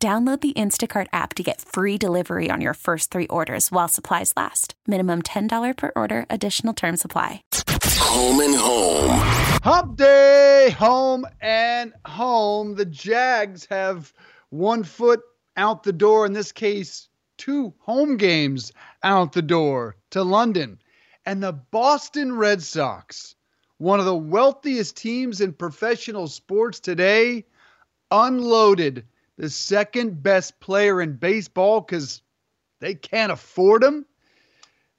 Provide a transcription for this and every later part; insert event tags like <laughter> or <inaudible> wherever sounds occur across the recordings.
Download the Instacart app to get free delivery on your first three orders while supplies last. Minimum $10 per order, additional term supply. Home and home. Hump day, home and home. The Jags have one foot out the door, in this case, two home games out the door to London. And the Boston Red Sox, one of the wealthiest teams in professional sports today, unloaded the second best player in baseball because they can't afford him.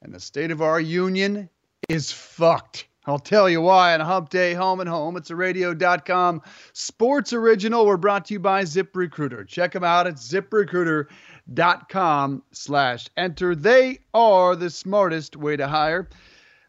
And the state of our union is fucked. I'll tell you why on Hump Day Home and Home. It's a radio.com sports original. We're brought to you by ZipRecruiter. Check them out at ziprecruiter.com slash enter. They are the smartest way to hire.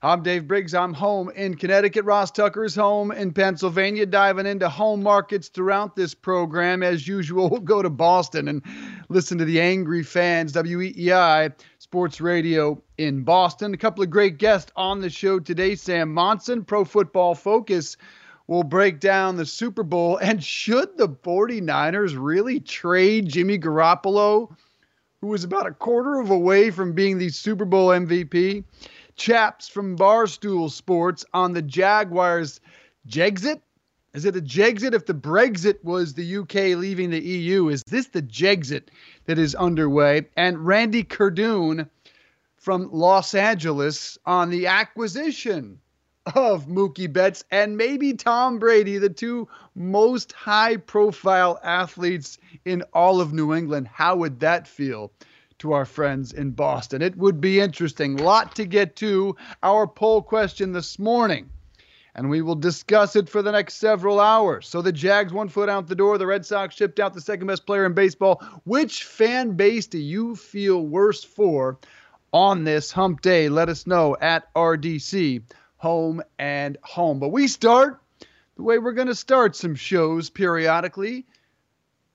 I'm Dave Briggs. I'm home in Connecticut. Ross Tucker's home in Pennsylvania. Diving into home markets throughout this program. As usual, we'll go to Boston and listen to the angry fans. WEEI Sports Radio in Boston. A couple of great guests on the show today. Sam Monson, Pro Football Focus, will break down the Super Bowl. And should the 49ers really trade Jimmy Garoppolo, who was about a quarter of a way from being the Super Bowl MVP? Chaps from Barstool Sports on the Jaguars Jexit. Is it a Jexit? If the Brexit was the UK leaving the EU, is this the Jexit that is underway? And Randy Cardoon from Los Angeles on the acquisition of Mookie Betts and maybe Tom Brady, the two most high profile athletes in all of New England. How would that feel? To our friends in Boston. It would be interesting. Lot to get to. Our poll question this morning. And we will discuss it for the next several hours. So the Jags one foot out the door. The Red Sox shipped out the second best player in baseball. Which fan base do you feel worse for on this hump day? Let us know at RDC home and home. But we start the way we're going to start some shows periodically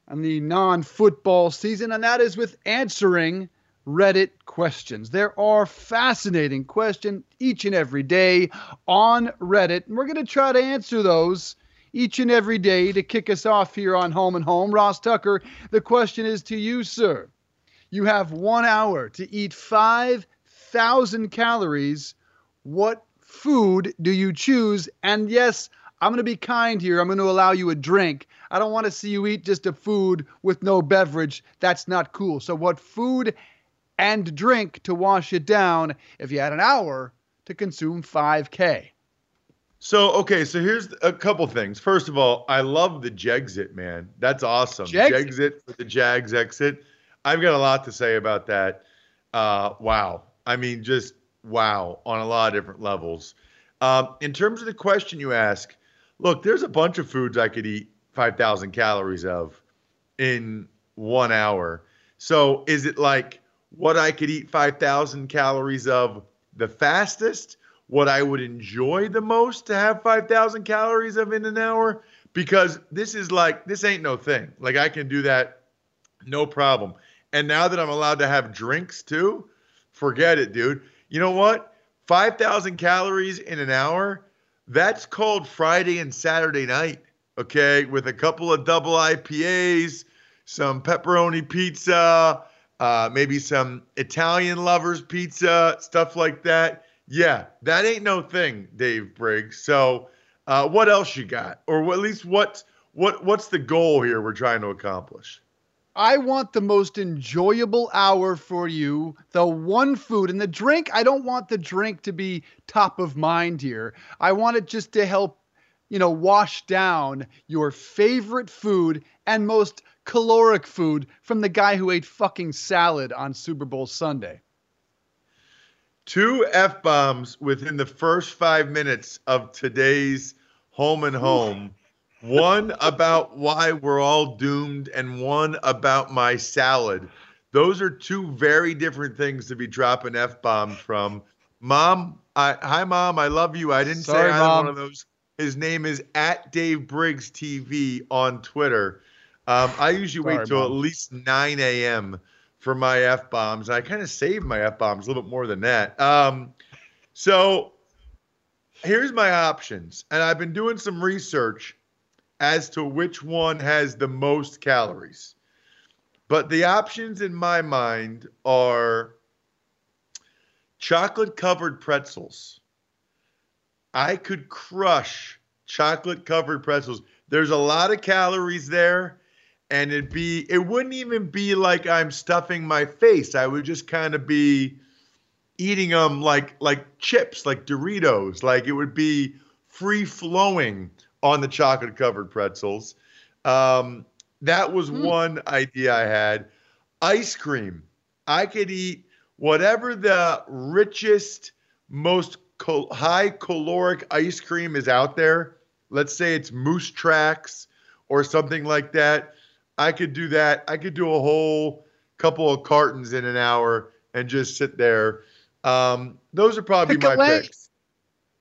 on the non football season, and that is with answering Reddit questions. There are fascinating questions each and every day on Reddit, and we're going to try to answer those each and every day to kick us off here on Home and Home. Ross Tucker, the question is to you, sir. You have one hour to eat 5,000 calories. What food do you choose? And yes, I'm going to be kind here. I'm going to allow you a drink. I don't want to see you eat just a food with no beverage. That's not cool. So, what food and drink to wash it down if you had an hour to consume 5K? So, okay, so here's a couple things. First of all, I love the Jexit, man. That's awesome. Jexit, Jexit for the Jags exit. I've got a lot to say about that. Uh, wow. I mean, just wow on a lot of different levels. Um, in terms of the question you ask, look, there's a bunch of foods I could eat 5,000 calories of in one hour. So is it like what I could eat 5,000 calories of the fastest? What I would enjoy the most to have 5,000 calories of in an hour? Because this is like, this ain't no thing. Like I can do that no problem. And now that I'm allowed to have drinks too, forget it, dude. You know what? 5,000 calories in an hour that's called Friday and Saturday night, okay, with a couple of double IPAs, some pepperoni pizza, uh, maybe some Italian lovers pizza, stuff like that. Yeah, that ain't no thing, Dave Briggs. So, uh, what else you got, or at least what what what's the goal here we're trying to accomplish? I want the most enjoyable hour for you. The one food and the drink, I don't want the drink to be top of mind here. I want it just to help, you know, wash down your favorite food and most caloric food from the guy who ate fucking salad on Super Bowl Sunday. Two F bombs within the first five minutes of today's home and home. <laughs> one about why we're all doomed, and one about my salad. Those are two very different things to be dropping f bombs from. Mom, I, hi mom, I love you. I didn't Sorry, say either Mom. one of those. His name is at Dave Briggs TV on Twitter. Um, I usually Sorry, wait till Mom. at least 9 a.m. for my f bombs. I kind of save my f bombs a little bit more than that. Um, so here's my options, and I've been doing some research as to which one has the most calories. But the options in my mind are chocolate covered pretzels. I could crush chocolate covered pretzels. There's a lot of calories there and it'd be it wouldn't even be like I'm stuffing my face. I would just kind of be eating them like like chips, like Doritos. Like it would be free flowing on the chocolate covered pretzels. Um, that was Hmm. one idea I had. Ice cream. I could eat whatever the richest, most cal- high caloric ice cream is out there. Let's say it's Moose Tracks or something like that. I could do that. I could do a whole couple of cartons in an hour and just sit there. Um, those are probably Pick my lane. picks.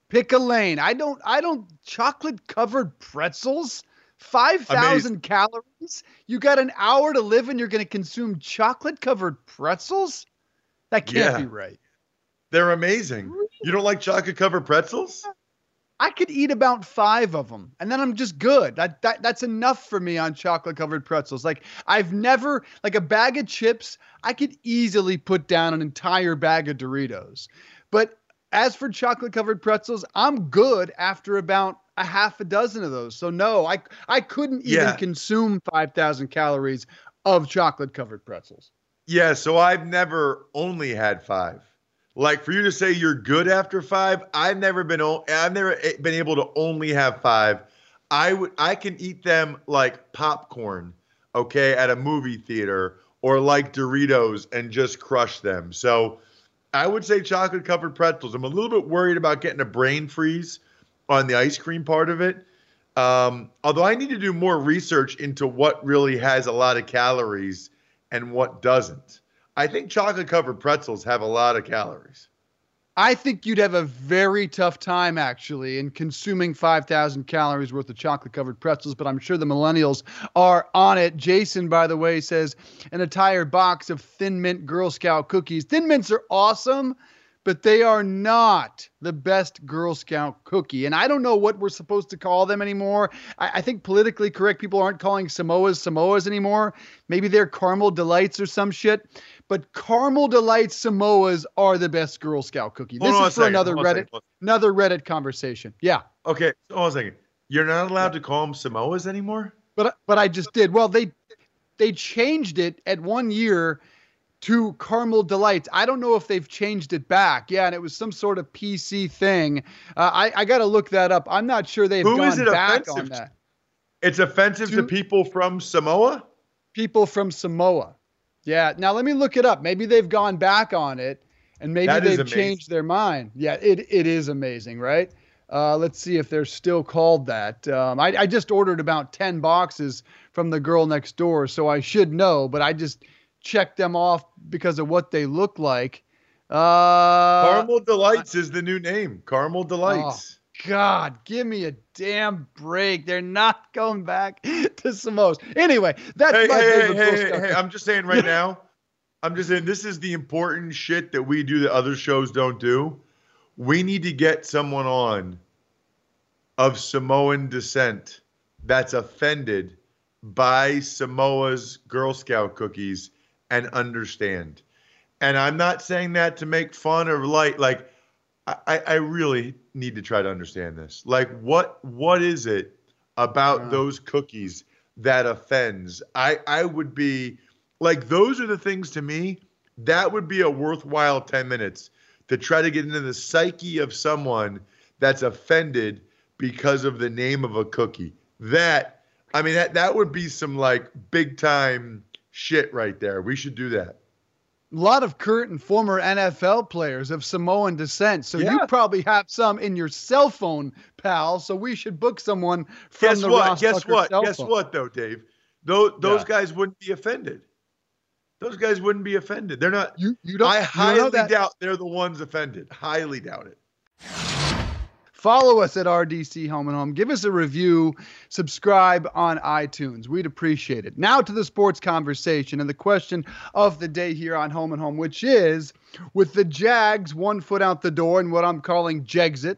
Pick a lane. I don't. I don't. Chocolate covered pretzels. Five thousand calories. You got an hour to live, and you're going to consume chocolate covered pretzels. That can't Yeah. be right. They're amazing. You don't like chocolate covered pretzels? I could eat about five of them, and then I'm just good. That, that that's enough for me on chocolate covered pretzels. Like I've never like a bag of chips. I could easily put down an entire bag of Doritos, but as for chocolate covered pretzels, I'm good after about a half a dozen of those. So no, I I couldn't even Yeah. consume five thousand calories of chocolate covered pretzels. Yeah, so I've never only had five. Like for you to say you're good after five, I've never been I've never been able to only have five. I would I can eat them like popcorn, okay, at a movie theater or like Doritos and just crush them. So I would say chocolate covered pretzels. I'm a little bit worried about getting a brain freeze on the ice cream part of it. Um, although I need to do more research into what really has a lot of calories and what doesn't. I think chocolate covered pretzels have a lot of calories. I think you'd have a very tough time actually in consuming 5,000 calories worth of chocolate covered pretzels, but I'm sure the millennials are on it. Jason, by the way, says an entire box of Thin Mint Girl Scout cookies. Thin Mints are awesome, but they are not the best Girl Scout cookie. And I don't know what we're supposed to call them anymore. I, I think politically correct people aren't calling Samoas Samoas anymore. Maybe they're caramel delights or some shit. But caramel delights Samoas are the best Girl Scout cookie. Hold this is for second, another hold Reddit, another Reddit conversation. Yeah. Okay, hold on a second. You're not allowed to call them Samoas anymore? But but I just did. Well, they they changed it at one year to caramel delights. I don't know if they've changed it back. Yeah, and it was some sort of PC thing. Uh, I I got to look that up. I'm not sure they've Who gone back on to? that. It's offensive to Do- people from Samoa? People from Samoa. Yeah. Now let me look it up. Maybe they've gone back on it, and maybe That they've changed their mind. Yeah, it it is amazing, right? Uh, let's see if they're still called that. Um, I, I just ordered about 10 boxes from the girl next door, so I should know, but I just checked them off because of what they look like. Uh, Caramel Delights is the new name. Caramel Delights. God, give me a damn break. They're not going back <laughs> to Samoa's. Anyway, that's hey, my hey, favorite hey, hey, hey, I'm just saying right now, I'm just saying this is the important shit that we do that other shows don't do. We need to get someone on of Samoan descent that's offended by Samoa's Girl Scout cookies and understand. And I'm not saying that to make fun or light. Like, I, I really need to try to understand this. Like, what what is it about Yeah. those cookies that offends? I I would be like, those are the things to me. That would be a worthwhile 10 minutes to try to get into the psyche of someone that's offended because of the name of a cookie. That I mean that that would be some like big time shit right there. We should do that. A lot of current and former NFL players of Samoan descent. So Yeah. you probably have some in your cell phone, pal. So we should book someone from Guess the what? Ross Guess Tucker what? cell Guess phone. what, though, Dave? Those those Yeah. guys wouldn't be offended. Those guys wouldn't be offended. They're not. You you don't. I you know highly doubt they're the ones offended. Highly doubt it. Follow us at RDC Home and Home. Give us a review. Subscribe on iTunes. We'd appreciate it. Now to the sports conversation and the question of the day here on Home and Home, which is with the Jags one foot out the door and what I'm calling Jexit,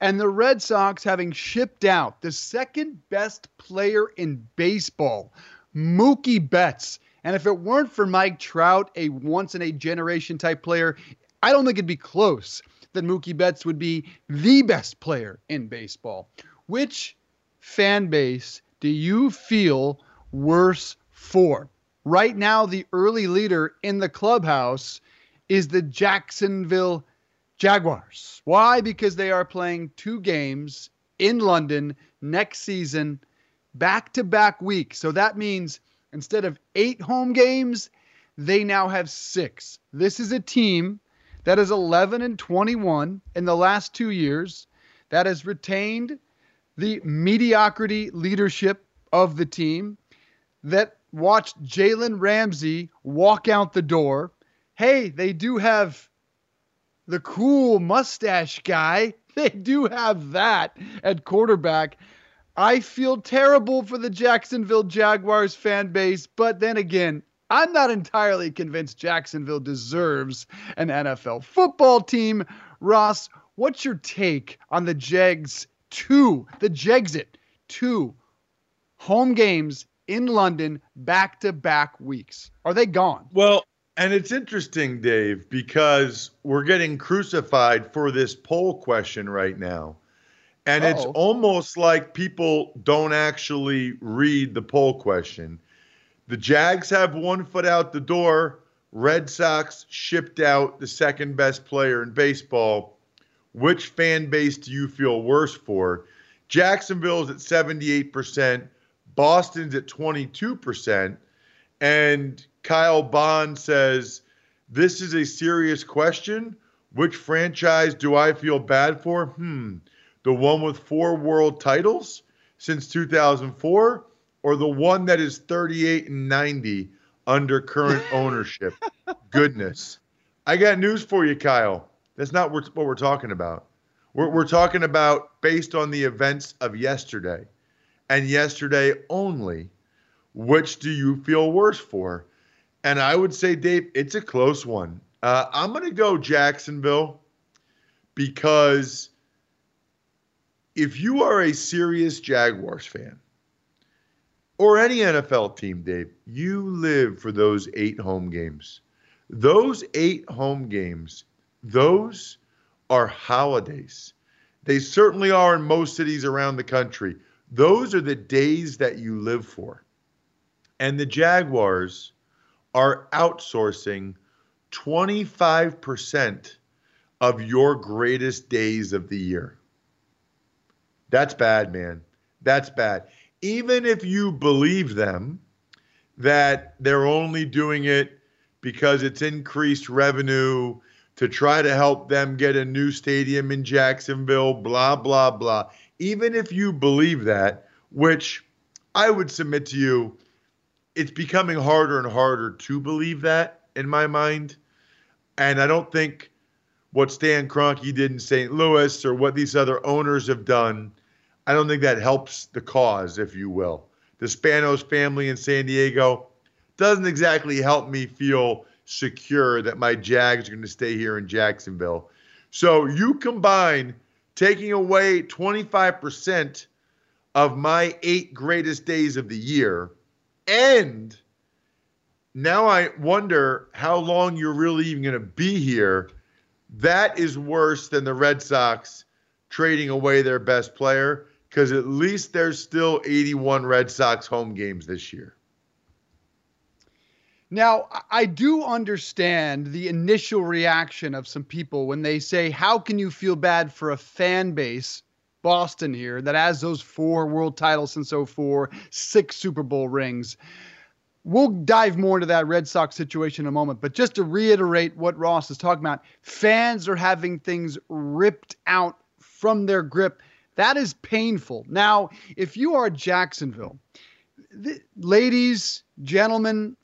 and the Red Sox having shipped out the second best player in baseball, Mookie Betts. And if it weren't for Mike Trout, a once in a generation type player, I don't think it'd be close that Mookie Betts would be the best player in baseball. Which fan base do you feel worse for? Right now, the early leader in the clubhouse is the Jacksonville Jaguars. Why? Because they are playing two games in London next season, back to back week. So that means instead of eight home games, they now have six. This is a team that is 11 and 21 in the last two years that has retained the mediocrity leadership of the team that watched Jalen Ramsey walk out the door. Hey, they do have the cool mustache guy. <laughs> They do have that at quarterback. I feel terrible for the Jacksonville Jaguars fan base, but then again, I'm not entirely convinced Jacksonville deserves an NFL football team. Ross, what's your take on the Jags two, the Jexit two home games in London back to back weeks? Are they gone? Well, and it's interesting, Dave, because we're getting crucified for this poll question right now. And it's Uh-oh. almost like people don't actually read the poll question. The Jags have one foot out the door. Red Sox shipped out the second best player in baseball. Which fan base do you feel worse for? Jacksonville's at 78%, Boston's at 22%, and Kyle Bond says, This is a serious question. Which franchise do I feel bad for? Hmm. The one with four world titles since 2004, or the one that is 38 and 90 under current <laughs> ownership? Goodness. I got news for you, Kyle. That's not what we're talking about. We're, we're talking about based on the events of yesterday and yesterday only. Which do you feel worse for? And I would say, Dave, it's a close one. Uh, I'm going to go Jacksonville because if you are a serious Jaguars fan or any NFL team, Dave, you live for those eight home games. Those eight home games, those are holidays. They certainly are in most cities around the country. Those are the days that you live for. And the Jaguars are outsourcing 25% of your greatest days of the year. That's bad, man. That's bad. Even if you believe them that they're only doing it because it's increased revenue to try to help them get a new stadium in Jacksonville, blah, blah, blah. Even if you believe that, which I would submit to you, it's becoming harder and harder to believe that in my mind. And I don't think what Stan Kroenke did in St. Louis or what these other owners have done, I don't think that helps the cause, if you will. The Spanos family in San Diego doesn't exactly help me feel secure that my Jags are going to stay here in Jacksonville. So you combine taking away 25% of my eight greatest days of the year, and now I wonder how long you're really even going to be here. That is worse than the Red Sox trading away their best player because at least there's still 81 Red Sox home games this year. Now, I- do understand the initial reaction of some people when they say, How can you feel bad for a fan base, Boston here, that has those four world titles since 04, six Super Bowl rings? We'll dive more into that Red Sox situation in a moment, but just to reiterate what Ross is talking about, fans are having things ripped out from their grip. That is painful. Now, if you are Jacksonville, th- ladies, gentlemen,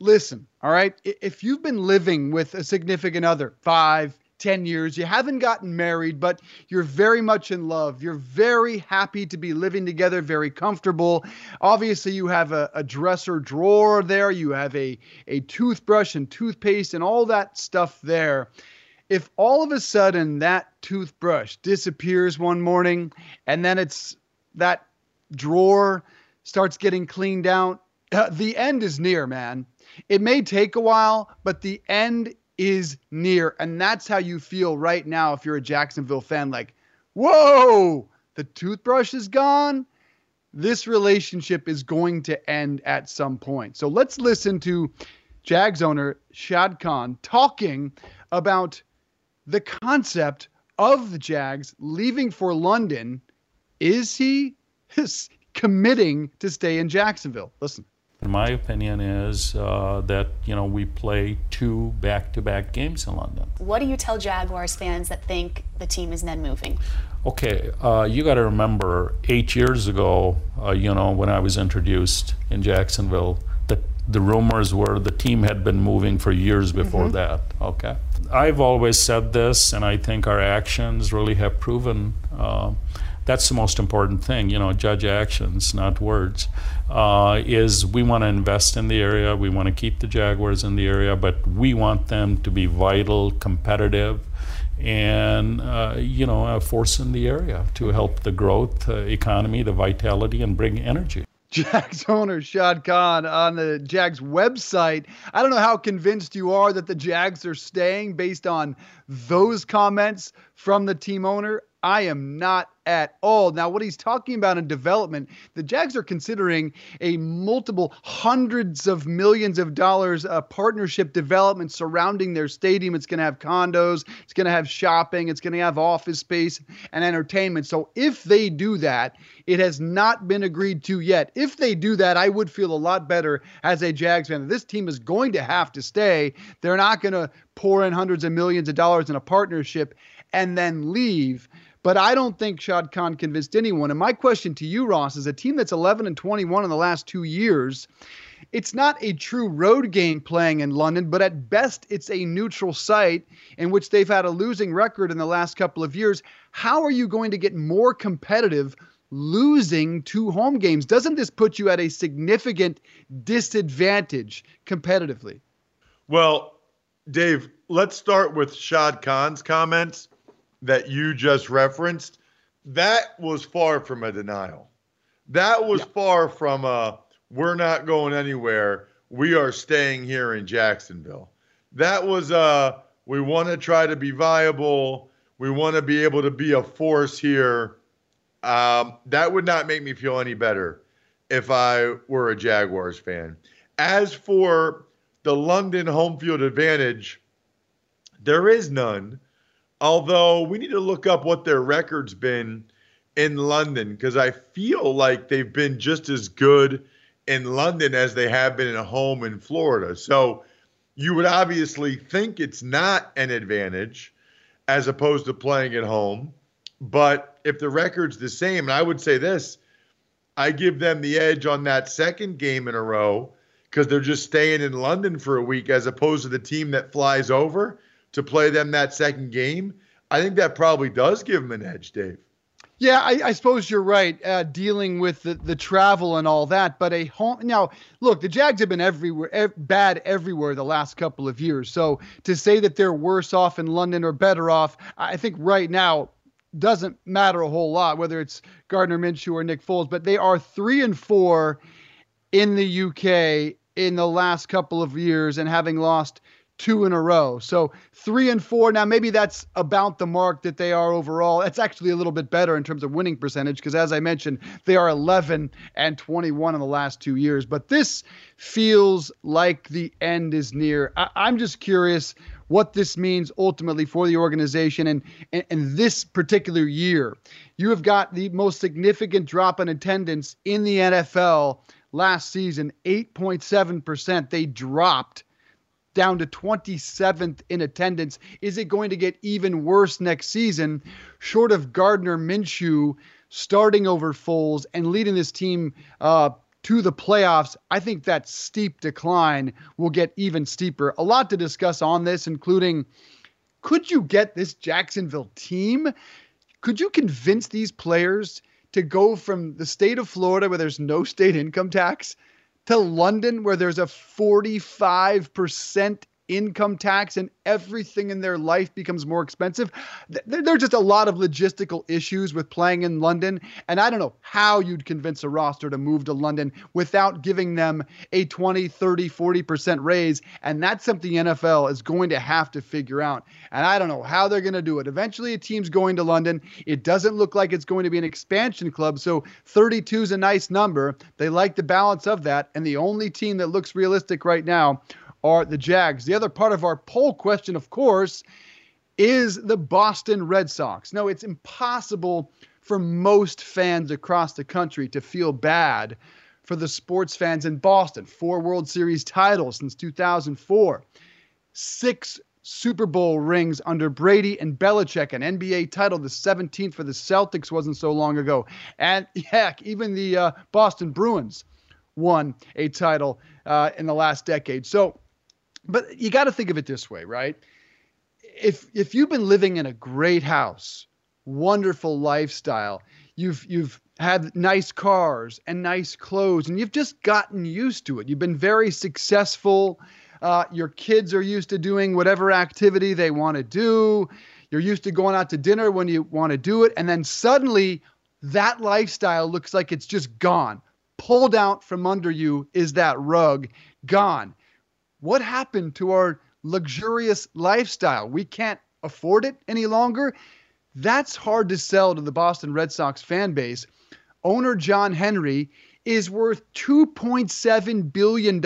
listen, all right? If you've been living with a significant other, five, 10 years, you haven't gotten married, but you're very much in love. You're very happy to be living together, very comfortable. Obviously, you have a, a, dresser drawer there, you have a, a toothbrush and toothpaste and all that stuff there. If all of a sudden that toothbrush disappears one morning and then it's that drawer starts getting cleaned out, uh, the end is near, man. It may take a while, but the end is near. And that's how you feel right now if you're a Jacksonville fan. Like, whoa, the toothbrush is gone. This relationship is going to end at some point. So let's listen to Jags owner Shad Khan talking about the concept of the Jags leaving for London. Is he <laughs> committing to stay in Jacksonville? Listen. My opinion is uh, that you know we play two back-to-back games in London. What do you tell Jaguars fans that think the team is then moving? Okay, uh, you got to remember eight years ago, uh, you know, when I was introduced in Jacksonville, the the rumors were the team had been moving for years before mm-hmm. that. Okay, I've always said this, and I think our actions really have proven uh, that's the most important thing. You know, judge actions, not words. Uh, is we want to invest in the area, we want to keep the Jaguars in the area, but we want them to be vital, competitive, and uh, you know, a force in the area to help the growth, uh, economy, the vitality, and bring energy. Jags owner Shad Khan on the Jags website. I don't know how convinced you are that the Jags are staying based on those comments from the team owner. I am not at all. Now, what he's talking about in development, the Jags are considering a multiple hundreds of millions of dollars uh, partnership development surrounding their stadium. It's going to have condos, it's going to have shopping, it's going to have office space and entertainment. So, if they do that, it has not been agreed to yet. If they do that, I would feel a lot better as a Jags fan. This team is going to have to stay. They're not going to pour in hundreds of millions of dollars in a partnership and then leave. But I don't think Shad Khan convinced anyone. And my question to you, Ross, is a team that's 11 and 21 in the last two years. It's not a true road game playing in London, but at best, it's a neutral site in which they've had a losing record in the last couple of years. How are you going to get more competitive losing two home games? Doesn't this put you at a significant disadvantage competitively? Well, Dave, let's start with Shad Khan's comments that you just referenced, that was far from a denial. That was yeah. far from a we're not going anywhere. We are staying here in Jacksonville. That was a we want to try to be viable. We want to be able to be a force here. Um, that would not make me feel any better if I were a Jaguars fan. As for the London home field advantage, there is none Although we need to look up what their record's been in London because I feel like they've been just as good in London as they have been at home in Florida. So you would obviously think it's not an advantage as opposed to playing at home. But if the record's the same, and I would say this, I give them the edge on that second game in a row because they're just staying in London for a week as opposed to the team that flies over to play them that second game, I think that probably does give them an edge, Dave. Yeah, I, I suppose you're right. Uh, dealing with the, the travel and all that, but a home now. Look, the Jags have been everywhere, ev- bad everywhere the last couple of years. So to say that they're worse off in London or better off, I think right now doesn't matter a whole lot whether it's Gardner Minshew or Nick Foles. But they are three and four in the UK in the last couple of years, and having lost two in a row. So three and four. Now, maybe that's about the mark that they are overall. That's actually a little bit better in terms of winning percentage because, as I mentioned, they are 11 and 21 in the last two years. But this feels like the end is near. I- I'm just curious what this means ultimately for the organization and, and, and this particular year. You have got the most significant drop in attendance in the NFL last season, 8.7%. They dropped down to 27th in attendance. Is it going to get even worse next season, short of Gardner Minshew starting over Foles and leading this team uh, to the playoffs? I think that steep decline will get even steeper. A lot to discuss on this, including could you get this Jacksonville team? Could you convince these players to go from the state of Florida, where there's no state income tax, to London, where there's a 45% income tax and everything in their life becomes more expensive. There are just a lot of logistical issues with playing in London. And I don't know how you'd convince a roster to move to London without giving them a 20, 30, 40% raise. And that's something the NFL is going to have to figure out. And I don't know how they're going to do it. Eventually, a team's going to London. It doesn't look like it's going to be an expansion club. So 32 is a nice number. They like the balance of that. And the only team that looks realistic right now are the Jags. The other part of our poll question, of course, is the Boston Red Sox. No, it's impossible for most fans across the country to feel bad for the sports fans in Boston. Four World Series titles since 2004, six Super Bowl rings under Brady and Belichick, an NBA title, the 17th for the Celtics wasn't so long ago. And <laughs> heck, even the uh, Boston Bruins won a title uh, in the last decade. So but you got to think of it this way, right? If if you've been living in a great house, wonderful lifestyle, you've you've had nice cars and nice clothes, and you've just gotten used to it. You've been very successful. Uh, your kids are used to doing whatever activity they want to do. You're used to going out to dinner when you want to do it, and then suddenly that lifestyle looks like it's just gone. Pulled out from under you is that rug gone. What happened to our luxurious lifestyle? We can't afford it any longer. That's hard to sell to the Boston Red Sox fan base. Owner John Henry is worth $2.7 billion.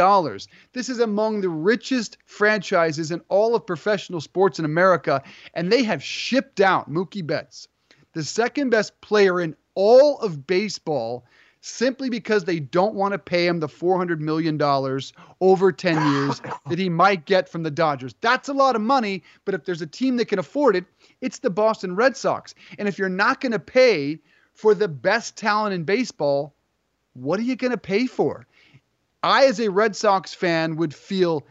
This is among the richest franchises in all of professional sports in America, and they have shipped out Mookie Betts, the second best player in all of baseball, simply because they don't want to pay him the $400 million over 10 <laughs> years that he might get from the Dodgers. That's a lot of money, but if there's a team that can afford it, it's the Boston Red Sox. And if you're not going to pay for the best talent in baseball, what are you going to pay for? I, as a Red Sox fan, would feel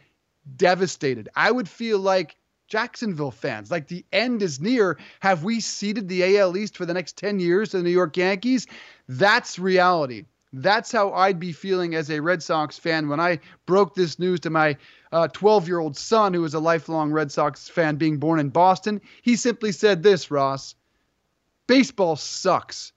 devastated. I would feel like Jacksonville fans. Like the end is near. Have we ceded the AL East for the next 10 years to the New York Yankees? That's reality. That's how I'd be feeling as a Red Sox fan when I broke this news to my 12 uh, year old son, who is a lifelong Red Sox fan being born in Boston. He simply said this, Ross baseball sucks.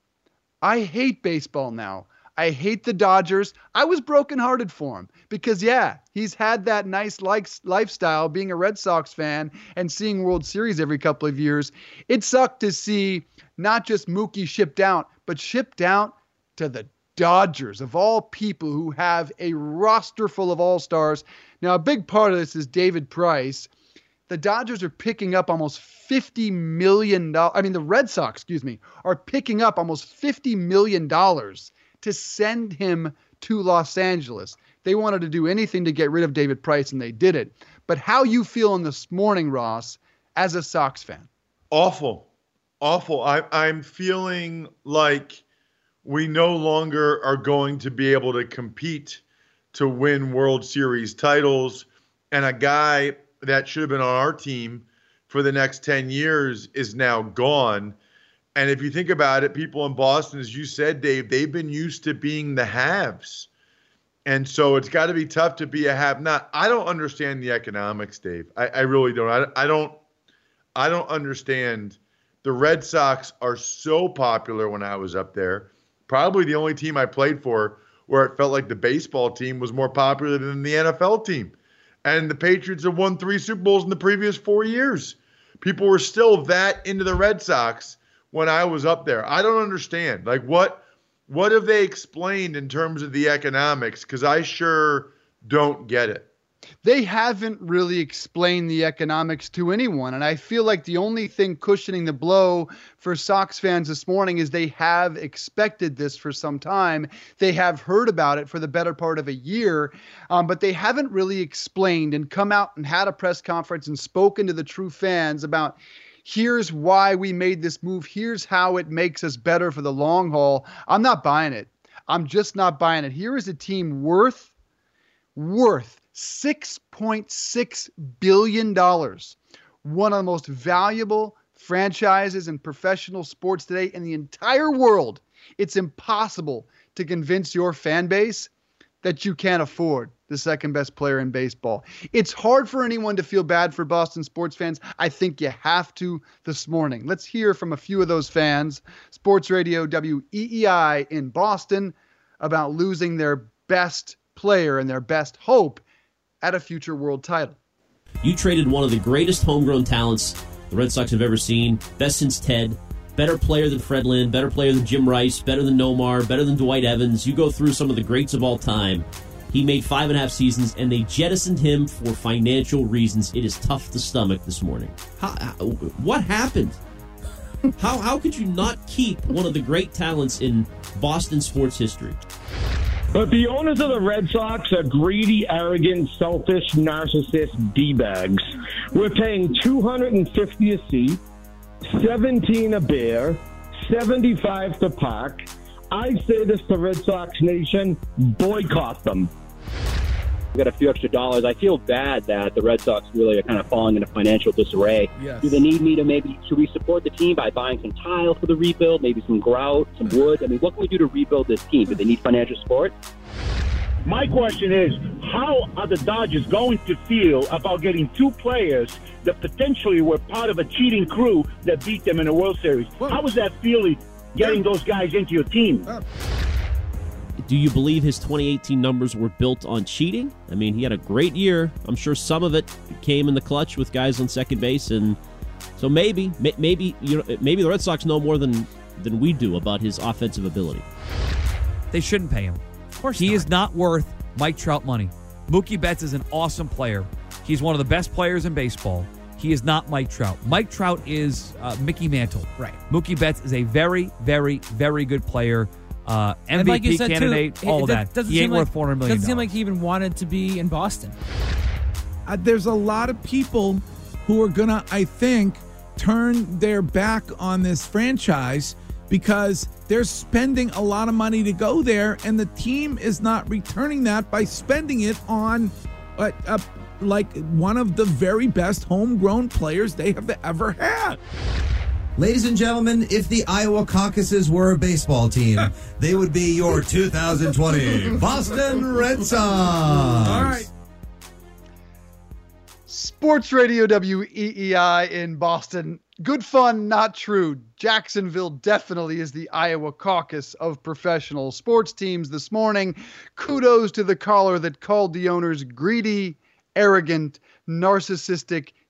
I hate baseball now. I hate the Dodgers. I was brokenhearted for him because, yeah, he's had that nice like, lifestyle being a Red Sox fan and seeing World Series every couple of years. It sucked to see not just Mookie shipped out, but shipped out to the Dodgers, of all people who have a roster full of all stars. Now, a big part of this is David Price. The Dodgers are picking up almost $50 million. I mean, the Red Sox, excuse me, are picking up almost $50 million to send him to Los Angeles. They wanted to do anything to get rid of David Price, and they did it. But how you feeling this morning, Ross, as a Sox fan? Awful, awful. I, I'm feeling like we no longer are going to be able to compete to win World Series titles, and a guy that should have been on our team for the next 10 years is now gone. And if you think about it, people in Boston, as you said, Dave, they've been used to being the haves. And so it's got to be tough to be a have not. I don't understand the economics, Dave. I, I really don't. I, I don't I don't understand. The Red Sox are so popular when I was up there. Probably the only team I played for where it felt like the baseball team was more popular than the NFL team. And the Patriots have won three Super Bowls in the previous four years. People were still that into the Red Sox when I was up there. I don't understand. Like what what have they explained in terms of the economics? Because I sure don't get it. they haven't really explained the economics to anyone. And I feel like the only thing cushioning the blow for Sox fans this morning is they have expected this for some time. They have heard about it for the better part of a year, um, but they haven't really explained and come out and had a press conference and spoken to the true fans about here's why we made this move. Here's how it makes us better for the long haul. I'm not buying it. I'm just not buying it. Here is a team worth worth $6.6 billion. One of the most valuable franchises in professional sports today in the entire world. It's impossible to convince your fan base that you can't afford the second best player in baseball. It's hard for anyone to feel bad for Boston sports fans. I think you have to this morning. Let's hear from a few of those fans. Sports Radio WEEI in Boston about losing their best player and their best hope at a future world title. You traded one of the greatest homegrown talents the Red Sox have ever seen, best since Ted. Better player than Fred Lynn, better player than Jim Rice, better than Nomar, better than Dwight Evans. You go through some of the greats of all time. He made five and a half seasons, and they jettisoned him for financial reasons. It is tough to stomach this morning. How, how, what happened? <laughs> how, how could you not keep one of the great talents in Boston sports history? But the owners of the Red Sox are greedy, arrogant, selfish, narcissist d-bags. We're paying 250 a seat, 17 a beer, 75 to park. I say this to Red Sox Nation, boycott them. We got a few extra dollars. I feel bad that the Red Sox really are kind of falling into financial disarray. Yes. Do they need me to maybe, should we support the team by buying some tile for the rebuild, maybe some grout, some wood? I mean, what can we do to rebuild this team? Do they need financial support? My question is, how are the Dodgers going to feel about getting two players that potentially were part of a cheating crew that beat them in the World Series? How is that feeling getting those guys into your team? Do you believe his 2018 numbers were built on cheating? I mean, he had a great year. I'm sure some of it came in the clutch with guys on second base, and so maybe, maybe you know, maybe the Red Sox know more than than we do about his offensive ability. They shouldn't pay him. Of course, he not. is not worth Mike Trout money. Mookie Betts is an awesome player. He's one of the best players in baseball. He is not Mike Trout. Mike Trout is uh, Mickey Mantle. Right. Mookie Betts is a very, very, very good player. Uh, MVP like you said, candidate, too, all it, that. Doesn't he ain't seem worth like, four hundred million. Doesn't seem like he even wanted to be in Boston. Uh, there's a lot of people who are gonna, I think, turn their back on this franchise because they're spending a lot of money to go there, and the team is not returning that by spending it on, uh, uh, like one of the very best homegrown players they have ever had. Ladies and gentlemen, if the Iowa caucuses were a baseball team, <laughs> they would be your 2020 Boston Red Sox. All right. Sports Radio WEEI in Boston. Good fun, not true. Jacksonville definitely is the Iowa caucus of professional sports teams this morning. Kudos to the caller that called the owners greedy, arrogant, narcissistic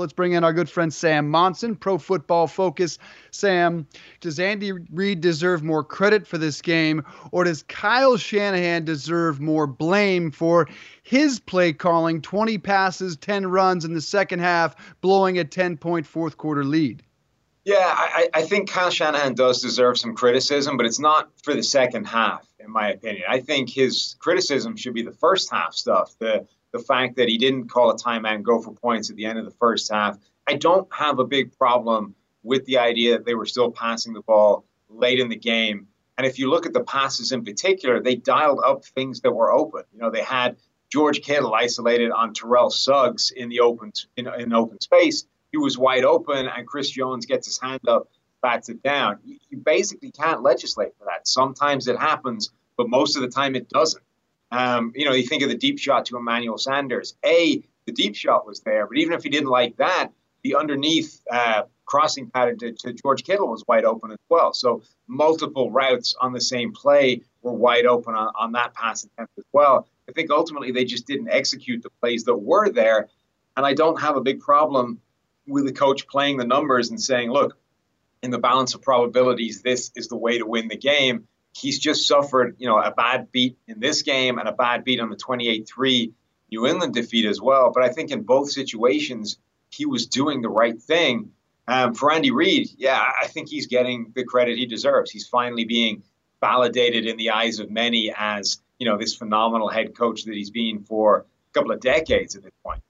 Let's bring in our good friend Sam Monson, Pro Football Focus. Sam, does Andy Reid deserve more credit for this game, or does Kyle Shanahan deserve more blame for his play calling 20 passes, 10 runs in the second half, blowing a 10 point fourth quarter lead? Yeah, I, I think Kyle Shanahan does deserve some criticism, but it's not for the second half, in my opinion. I think his criticism should be the first half stuff. The the fact that he didn't call a timeout and go for points at the end of the first half. I don't have a big problem with the idea that they were still passing the ball late in the game. And if you look at the passes in particular, they dialed up things that were open. You know, they had George Kittle isolated on Terrell Suggs in the open in, in open space. He was wide open, and Chris Jones gets his hand up, bats it down. You, you basically can't legislate for that. Sometimes it happens, but most of the time it doesn't. Um, you know, you think of the deep shot to Emmanuel Sanders. A, the deep shot was there, but even if he didn't like that, the underneath uh, crossing pattern to, to, George Kittle was wide open as well. So multiple routes on the same play were wide open on, on that pass attempt as well. I think ultimately they just didn't execute the plays that were there. And I don't have a big problem with the coach playing the numbers and saying, look, in the balance of probabilities, this is the way to win the game. He's just suffered, you know, a bad beat in this game and a bad beat on the 28-3 New England defeat as well. But I think in both situations, he was doing the right thing. Um, for Andy Reid, yeah, I think he's getting the credit he deserves. He's finally being validated in the eyes of many as you know this phenomenal head coach that he's been for a couple of decades at this point.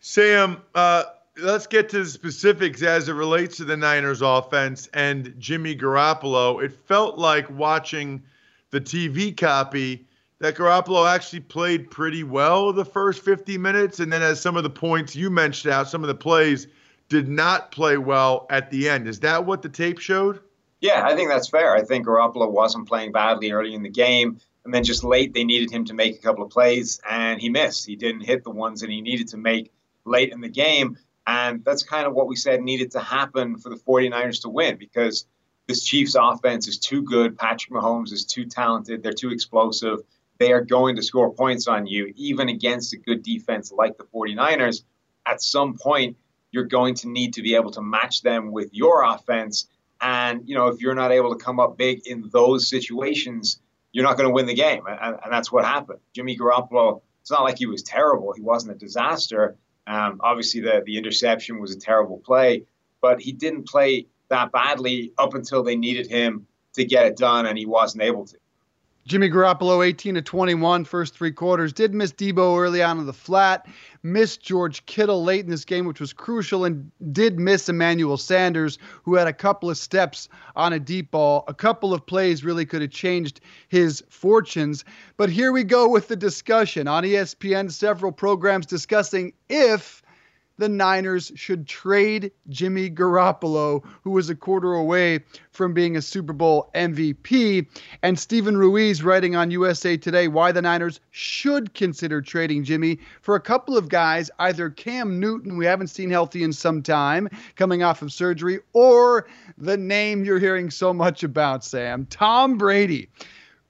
Sam, uh, let's get to the specifics as it relates to the Niners offense and Jimmy Garoppolo. It felt like watching the TV copy that Garoppolo actually played pretty well the first 50 minutes, and then as some of the points you mentioned out, some of the plays did not play well at the end. Is that what the tape showed? Yeah, I think that's fair. I think Garoppolo wasn't playing badly early in the game, and then just late they needed him to make a couple of plays, and he missed. He didn't hit the ones that he needed to make late in the game, and that's kind of what we said needed to happen for the 49ers to win because this Chiefs offense is too good. Patrick Mahomes is too talented. They're too explosive they are going to score points on you, even against a good defense like the 49ers. At some point, you're going to need to be able to match them with your offense. And, you know, if you're not able to come up big in those situations, you're not going to win the game. And, and, that's what happened. Jimmy Garoppolo, it's not like he was terrible. He wasn't a disaster. Um, obviously, the, the interception was a terrible play, but he didn't play that badly up until they needed him to get it done, and he wasn't able to. Jimmy Garoppolo, 18 to 21, first three quarters. Did miss Deebo early on in the flat. Missed George Kittle late in this game, which was crucial, and did miss Emmanuel Sanders, who had a couple of steps on a deep ball. A couple of plays really could have changed his fortunes. But here we go with the discussion on ESPN. Several programs discussing if the Niners should trade Jimmy Garoppolo, who was a quarter away from being a Super Bowl MVP. And Steven Ruiz writing on USA Today why the Niners should consider trading Jimmy for a couple of guys, either Cam Newton, we haven't seen healthy in some time, coming off of surgery, or the name you're hearing so much about, Sam, Tom Brady.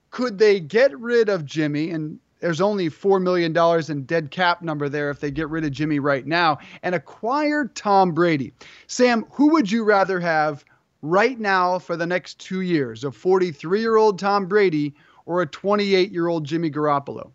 Could they get rid of Jimmy and there's only $4 million in dead cap number there if they get rid of Jimmy right now and acquire Tom Brady. Sam, who would you rather have right now for the next two years? A 43 year old Tom Brady or a 28 year old Jimmy Garoppolo?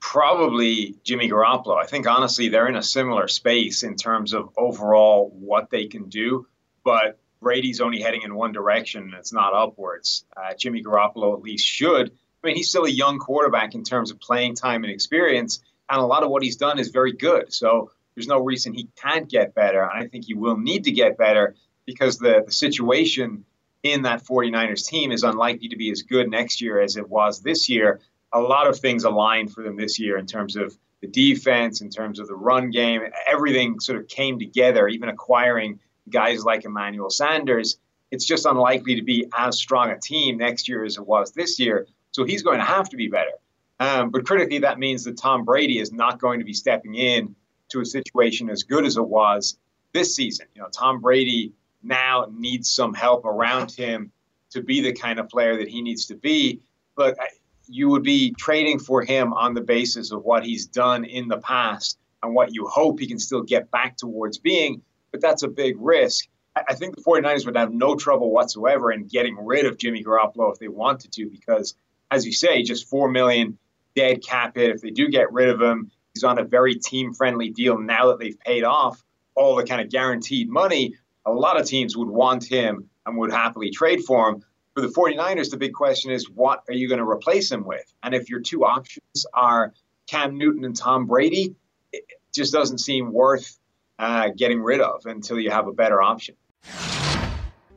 Probably Jimmy Garoppolo. I think honestly they're in a similar space in terms of overall what they can do, but Brady's only heading in one direction. And it's not upwards. Uh, Jimmy Garoppolo at least should I mean, he's still a young quarterback in terms of playing time and experience, and a lot of what he's done is very good. So there's no reason he can't get better. And I think he will need to get better because the, the situation in that 49ers team is unlikely to be as good next year as it was this year. A lot of things aligned for them this year in terms of the defense, in terms of the run game. Everything sort of came together, even acquiring guys like Emmanuel Sanders. It's just unlikely to be as strong a team next year as it was this year. So he's going to have to be better. Um, but critically, that means that Tom Brady is not going to be stepping in to a situation as good as it was this season. You know, Tom Brady now needs some help around him to be the kind of player that he needs to be. But you would be trading for him on the basis of what he's done in the past and what you hope he can still get back towards being. But that's a big risk. I think the 49ers would have no trouble whatsoever in getting rid of Jimmy Garoppolo if they wanted to, because as you say, just four million dead cap hit. If they do get rid of him, he's on a very team friendly deal now that they've paid off all the kind of guaranteed money. a lot of teams would want him and would happily trade for him. For the 49ers, the big question is what are you going to replace him with? And if your two options are Cam Newton and Tom Brady, it just doesn't seem worth uh, getting rid of until you have a better option.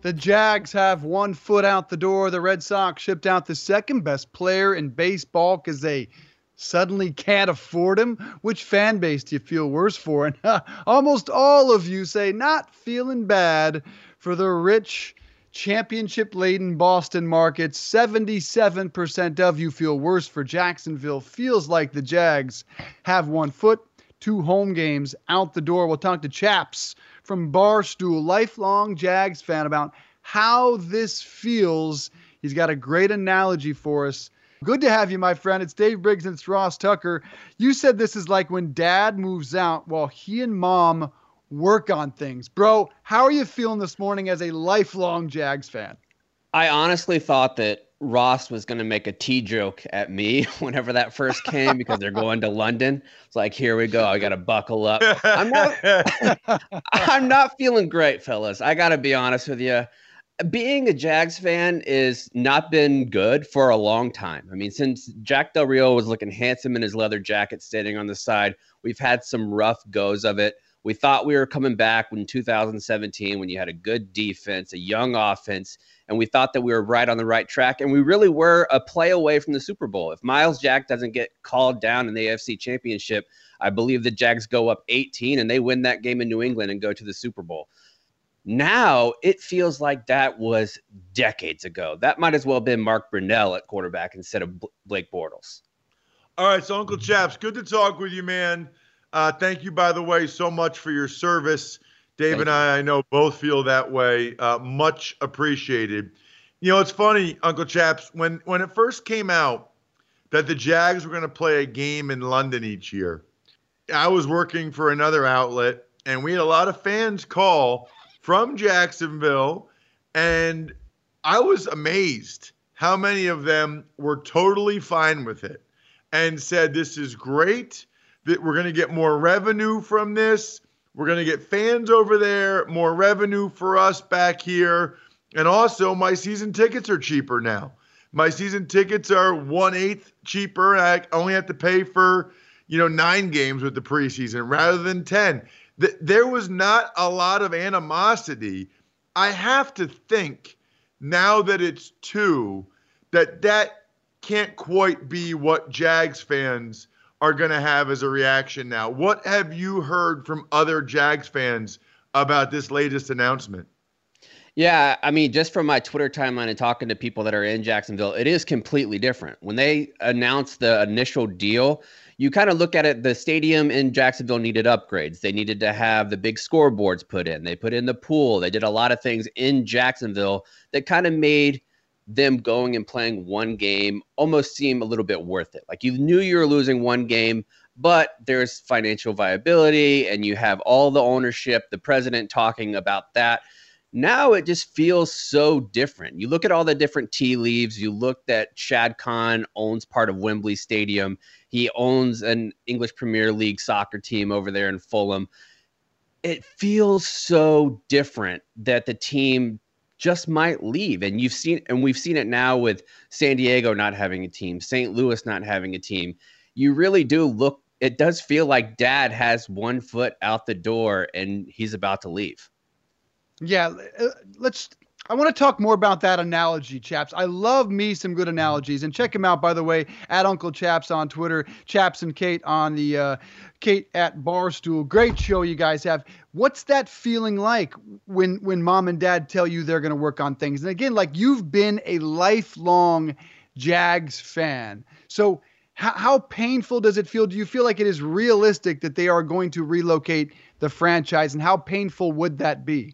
The Jags have one foot out the door. The Red Sox shipped out the second best player in baseball because they suddenly can't afford him. Which fan base do you feel worse for? And uh, <laughs> almost all of you say not feeling bad for the rich, championship laden Boston market. 77% of you feel worse for Jacksonville. Feels like the Jags have one foot, two home games out the door. We'll talk to Chaps from Barstool, lifelong Jags fan, about how this feels. He's got a great analogy for us. Good to have you, my friend. It's Dave Briggs and it's Ross Tucker. You said this is like when dad moves out while he and mom work on things. Bro, how are you feeling this morning as a lifelong Jags fan? I honestly thought that Ross was going to make a tea joke at me <laughs> whenever that first came because they're going to London. It's like, here we go. I got to buckle up. I'm not, <laughs> <laughs> I'm not feeling great, fellas. I got to be honest with you. Being a Jags fan is not been good for a long time. I mean, since Jack Del Rio was looking handsome in his leather jacket standing on the side, we've had some rough goes of it. We thought we were coming back in 2017 when you had a good defense, a young offense, and we thought that we were right on the right track. And we really were a play away from the Super Bowl. If Myles Jack doesn't get called down in the AFC Championship, I believe the Jags go up 18 and they win that game in New England and go to the Super Bowl. Now it feels like that was decades ago. That might as well have been Mark Brunell at quarterback instead of Blake Bortles. All right, so Uncle Chaps, good to talk with you, man. Uh, thank you, by the way, so much for your service. Dave thank and I, I know, both feel that way. Uh, much appreciated. You know, it's funny, Uncle Chaps, when when it first came out that the Jags were going to play a game in London each year, I was working for another outlet, and we had a lot of fans call from Jacksonville, and I was amazed how many of them were totally fine with it and said, This is great that we're going to get more revenue from this. We're going to get fans over there, more revenue for us back here. And also, my season tickets are cheaper now. My season tickets are one eighth cheaper. I only have to pay for, you know, nine games with the preseason rather than 10. There was not a lot of animosity. I have to think now that it's two, that that can't quite be what Jags fans are going to have as a reaction now. What have you heard from other Jags fans about this latest announcement? Yeah, I mean, just from my Twitter timeline and talking to people that are in Jacksonville, it is completely different. When they announced the initial deal, you kind of look at it, the stadium in Jacksonville needed upgrades. They needed to have the big scoreboards put in. They put in the pool. They did a lot of things in Jacksonville that kind of made them going and playing one game almost seem a little bit worth it. Like you knew you were losing one game, but there's financial viability and you have all the ownership, the president talking about that. Now it just feels so different. You look at all the different tea leaves. You look that Shad Khan owns part of Wembley Stadium. He owns an English Premier League soccer team over there in Fulham. It feels so different that the team just might leave. And you've seen, and we've seen it now with San Diego not having a team, St. Louis not having a team. You really do look, it does feel like dad has one foot out the door and he's about to leave. Yeah. Uh, let's, I want to talk more about that analogy, chaps. I love me some good analogies, and check him out, by the way, at Uncle Chaps on Twitter, Chaps and Kate on the uh, Kate at Barstool. Great show you guys have. What's that feeling like when when mom and dad tell you they're going to work on things? And again, like you've been a lifelong Jags fan, so how, how painful does it feel? Do you feel like it is realistic that they are going to relocate the franchise, and how painful would that be?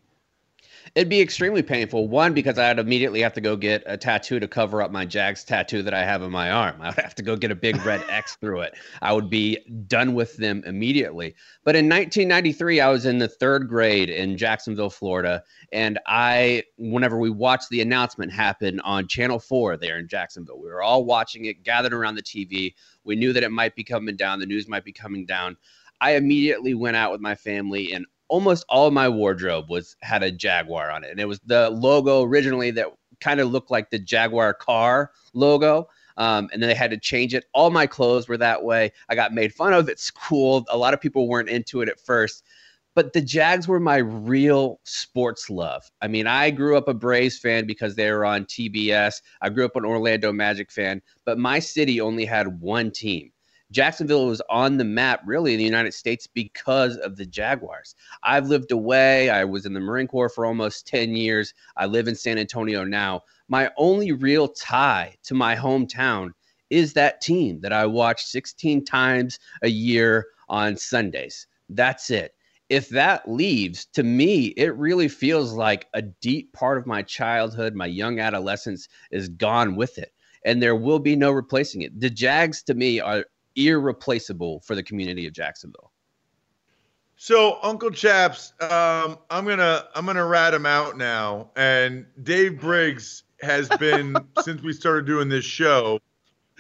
It'd be extremely painful. One, because I'd immediately have to go get a tattoo to cover up my Jags tattoo that I have on my arm. <laughs> I would have to go get a big red <laughs> X through it. I would be done with them immediately. But in 1993, I was in the third grade in Jacksonville, Florida. And I, whenever we watched the announcement happen on Channel 4 there in Jacksonville, we were all watching it, gathered around the TV. We knew that it might be coming down, the news might be coming down. I immediately went out with my family and almost all of my wardrobe was had a Jaguar on it, and it was the logo originally that kind of looked like the Jaguar car logo. Um, and then they had to change it. All my clothes were that way. I got made fun of at school. A lot of people weren't into it at first, but the Jags were my real sports love. I mean, I grew up a Braves fan because they were on TBS. I grew up an Orlando Magic fan, but my city only had one team. Jacksonville was on the map really in the United States because of the Jaguars. I've lived away. I was in the Marine Corps for almost 10 years. I live in San Antonio now. My only real tie to my hometown is that team that I watch 16 times a year on Sundays. That's it. If that leaves, to me, it really feels like a deep part of my childhood, my young adolescence is gone with it. And there will be no replacing it. The Jags, to me, are irreplaceable for the community of Jacksonville. So Uncle Chaps, um, I'm gonna I'm gonna rat him out now. And Dave Briggs has been <laughs> since we started doing this show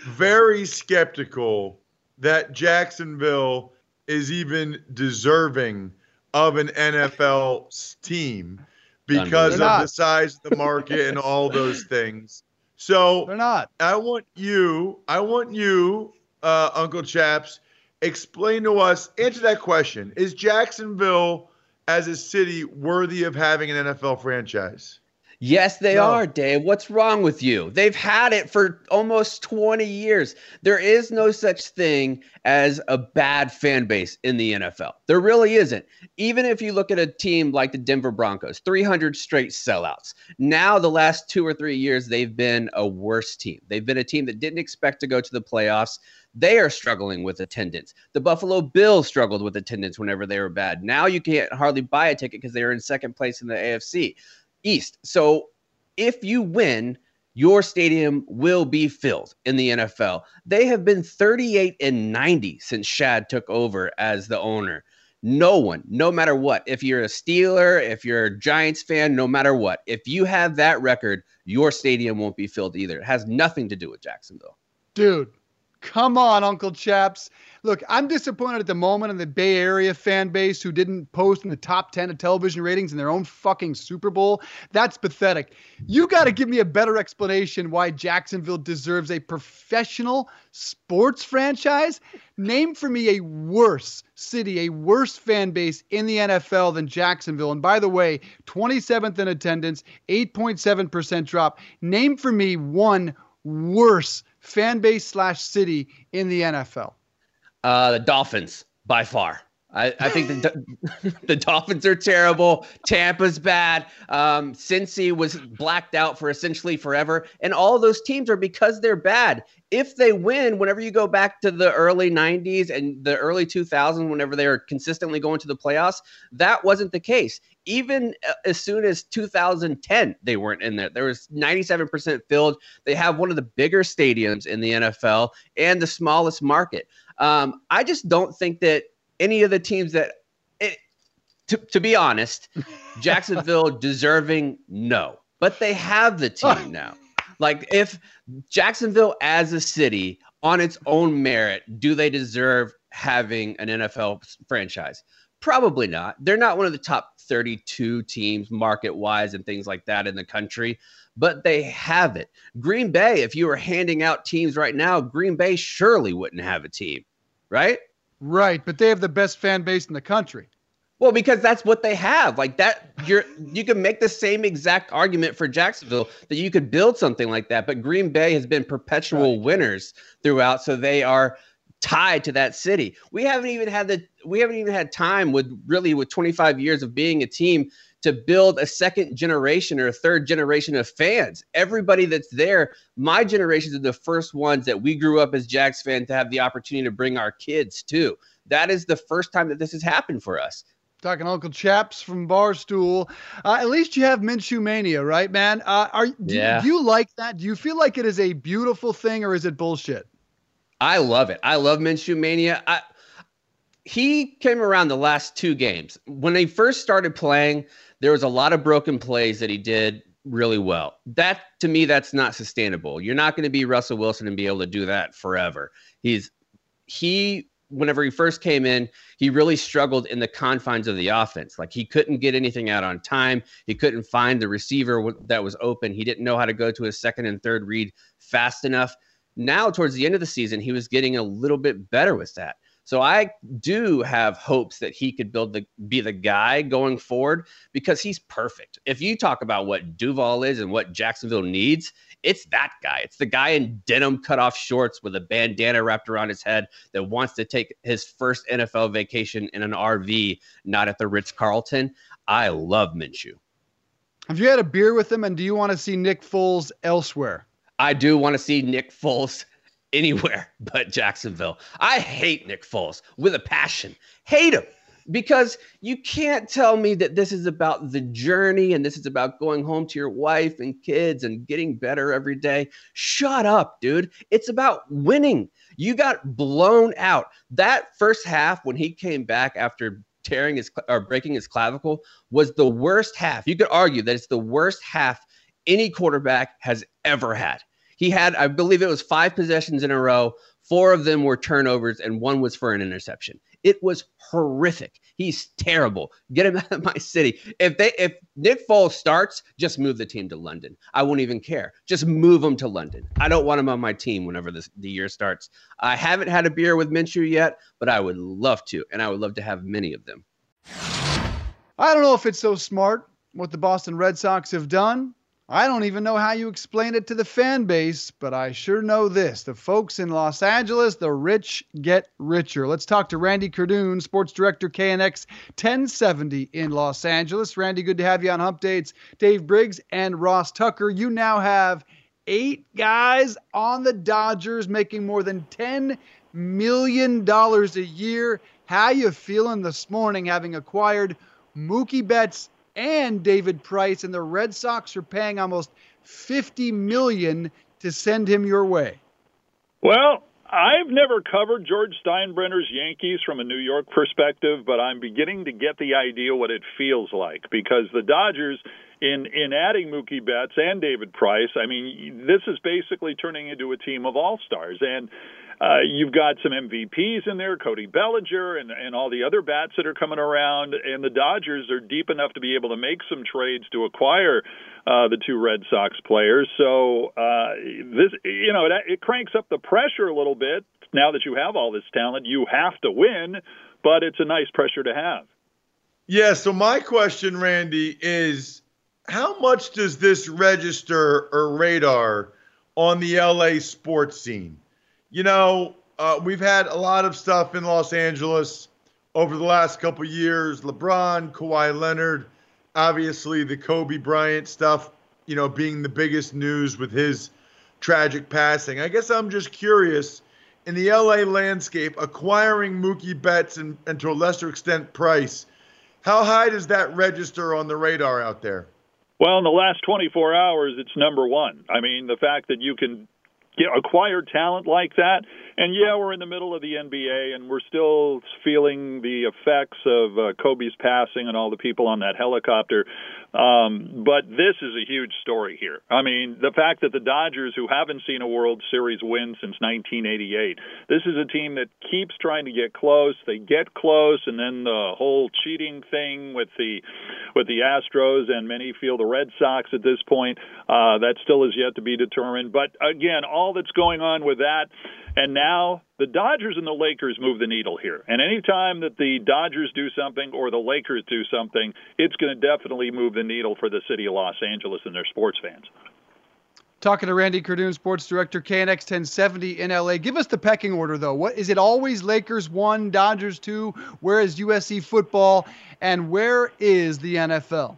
very skeptical that Jacksonville is even deserving of an NFL team because of the size of the market and all those <laughs> things. So they're not. I want you, I want you, uh, Uncle Chaps, explain to us, answer that question. Is Jacksonville as a city worthy of having an NFL franchise? Yes, they No. are, Dave. What's wrong with you? They've had it for almost 20 years. There is no such thing as a bad fan base in the NFL. There really isn't. Even if you look at a team like the Denver Broncos, 300 straight sellouts. Now, the last two or three years, they've been a worse team. They've been a team that didn't expect to go to the playoffs. They are struggling with attendance. The Buffalo Bills struggled with attendance whenever they were bad. Now you can't hardly buy a ticket because they're in second place in the AFC East. So if you win, your stadium will be filled in the NFL. They have been 38 and 90 since Shad took over as the owner. No one, no matter what, if you're a Steeler, if you're a Giants fan, no matter what, if you have that record, your stadium won't be filled either. It has nothing to do with Jacksonville. Dude, come on, Uncle Chaps. Look, I'm disappointed at the moment in the Bay Area fan base who didn't post in the top 10 of television ratings in their own fucking Super Bowl. That's pathetic. You got to give me a better explanation why Jacksonville deserves a professional sports franchise. Name for me a worse city, a worse fan base in the NFL than Jacksonville. And by the way, 27th in attendance, 8.7% drop. Name for me one worse fan base slash city in the NFL. Uh, the Dolphins by far. I, I think the <laughs> the Dolphins are terrible. Tampa's bad. Um, Cincy was blacked out for essentially forever, and all those teams are because they're bad. If they win, whenever you go back to the early '90s and the early 2000s, whenever they were consistently going to the playoffs, that wasn't the case. Even uh, as soon as 2010, they weren't in there. There was 97% filled. They have one of the bigger stadiums in the NFL and the smallest market. Um, I just don't think that any of the teams that, it, to, to be honest, <laughs> Jacksonville deserving, no. But they have the team <laughs> now. Like, if Jacksonville as a city on its own merit, do they deserve having an NFL franchise? Probably not. They're not one of the top 32 teams market wise and things like that in the country, but they have it. Green Bay, if you were handing out teams right now, Green Bay surely wouldn't have a team, right? Right, but they have the best fan base in the country. Well, because that's what they have. Like that, you're you can make the same exact argument for Jacksonville that you could build something like that. But Green Bay has been perpetual winners throughout, so they are tied to that city. We haven't even had the we haven't even had time with really with 25 years of being a team to build a second generation or a third generation of fans. Everybody that's there, my generations are the first ones that we grew up as Jags fans to have the opportunity to bring our kids to. That is the first time that this has happened for us. Talking Uncle Chaps from Barstool. Uh, at least you have Minshew Mania, right, man? Uh, are do, Yeah. do you like that? Do you feel like it is a beautiful thing or is it bullshit? I love it. I love Minshew Mania. I, he came around the last two games. When he first started playing, there was a lot of broken plays that he did really well. That to me, that's not sustainable. You're not going to be Russell Wilson and be able to do that forever. He's he whenever he first came in, he really struggled in the confines of the offense. Like he couldn't get anything out on time. He couldn't find the receiver that was open. He didn't know how to go to his second and third read fast enough. Now, towards the end of the season, he was getting a little bit better with that. So I do have hopes that he could build the be the guy going forward because he's perfect. If you talk about what Duval is and what Jacksonville needs, it's that guy. It's the guy in denim cutoff shorts with a bandana wrapped around his head that wants to take his first NFL vacation in an RV, not at the Ritz Carlton. I love Minshew. Have you had a beer with him and do you want to see Nick Foles elsewhere? I do want to see Nick Foles anywhere <laughs> but Jacksonville. I hate Nick Foles with a passion. Hate him because you can't tell me that this is about the journey and this is about going home to your wife and kids and getting better every day. Shut up, dude. It's about winning. You got blown out. That first half when he came back after tearing his or breaking his clavicle was the worst half. You could argue that it's the worst half any quarterback has ever had. He had, I believe it was five possessions in a row. Four of them were turnovers, and one was for an interception. It was horrific. He's terrible. Get him <laughs> out of my city. If they if Nick Foles starts, just move the team to London. I won't even care. Just move him to London. I don't want him on my team whenever this, the year starts. I haven't had a beer with Minshew yet, but I would love to, and I would love to have many of them. I don't know if it's so smart what the Boston Red Sox have done. I don't even know how you explain it to the fan base, but I sure know this. The folks in Los Angeles, the rich get richer. Let's talk to Randy Kerdoon, sports director KNX 1070 in Los Angeles. Randy, good to have you on Hump Dates. Dave Briggs and Ross Tucker. You now have eight guys on the Dodgers making more than $10 million a year. How you feeling this morning having acquired Mookie Betts and David Price, and the Red Sox are paying almost 50 million to send him your way. Well, I've never covered George Steinbrenner's Yankees from a New York perspective, but I'm beginning to get the idea what it feels like because the Dodgers in in adding Mookie Betts and David Price, I mean, this is basically turning into a team of all-stars and uh, you've got some MVPs in there, Cody Bellinger, and, and all the other bats that are coming around. And the Dodgers are deep enough to be able to make some trades to acquire uh, the two Red Sox players. So uh, this, you know, it, it cranks up the pressure a little bit. Now that you have all this talent, you have to win, but it's a nice pressure to have. Yeah. So my question, Randy, is how much does this register or radar on the LA sports scene? You know, uh, we've had a lot of stuff in Los Angeles over the last couple years. LeBron, Kawhi Leonard, obviously the Kobe Bryant stuff, you know, being the biggest news with his tragic passing. I guess I'm just curious in the LA landscape, acquiring Mookie Betts and, and to a lesser extent Price, how high does that register on the radar out there? Well, in the last 24 hours, it's number one. I mean, the fact that you can get, acquire talent like that. And yeah, we're in the middle of the NBA, and we're still feeling the effects of uh, Kobe's passing and all the people on that helicopter. Um, but this is a huge story here. I mean, the fact that the Dodgers, who haven't seen a World Series win since 1988, this is a team that keeps trying to get close. They get close, and then the whole cheating thing with the with the Astros and many feel the Red Sox at this point. Uh, that still is yet to be determined. But again, all that's going on with that and now the Dodgers and the Lakers move the needle here. And anytime that the Dodgers do something or the Lakers do something, it's going to definitely move the needle for the city of Los Angeles and their sports fans. Talking to Randy Kerdoon, sports director, KNX 1070 in LA. Give us the pecking order, though. What is it? Always Lakers one, Dodgers two. Where is USC football, and where is the NFL?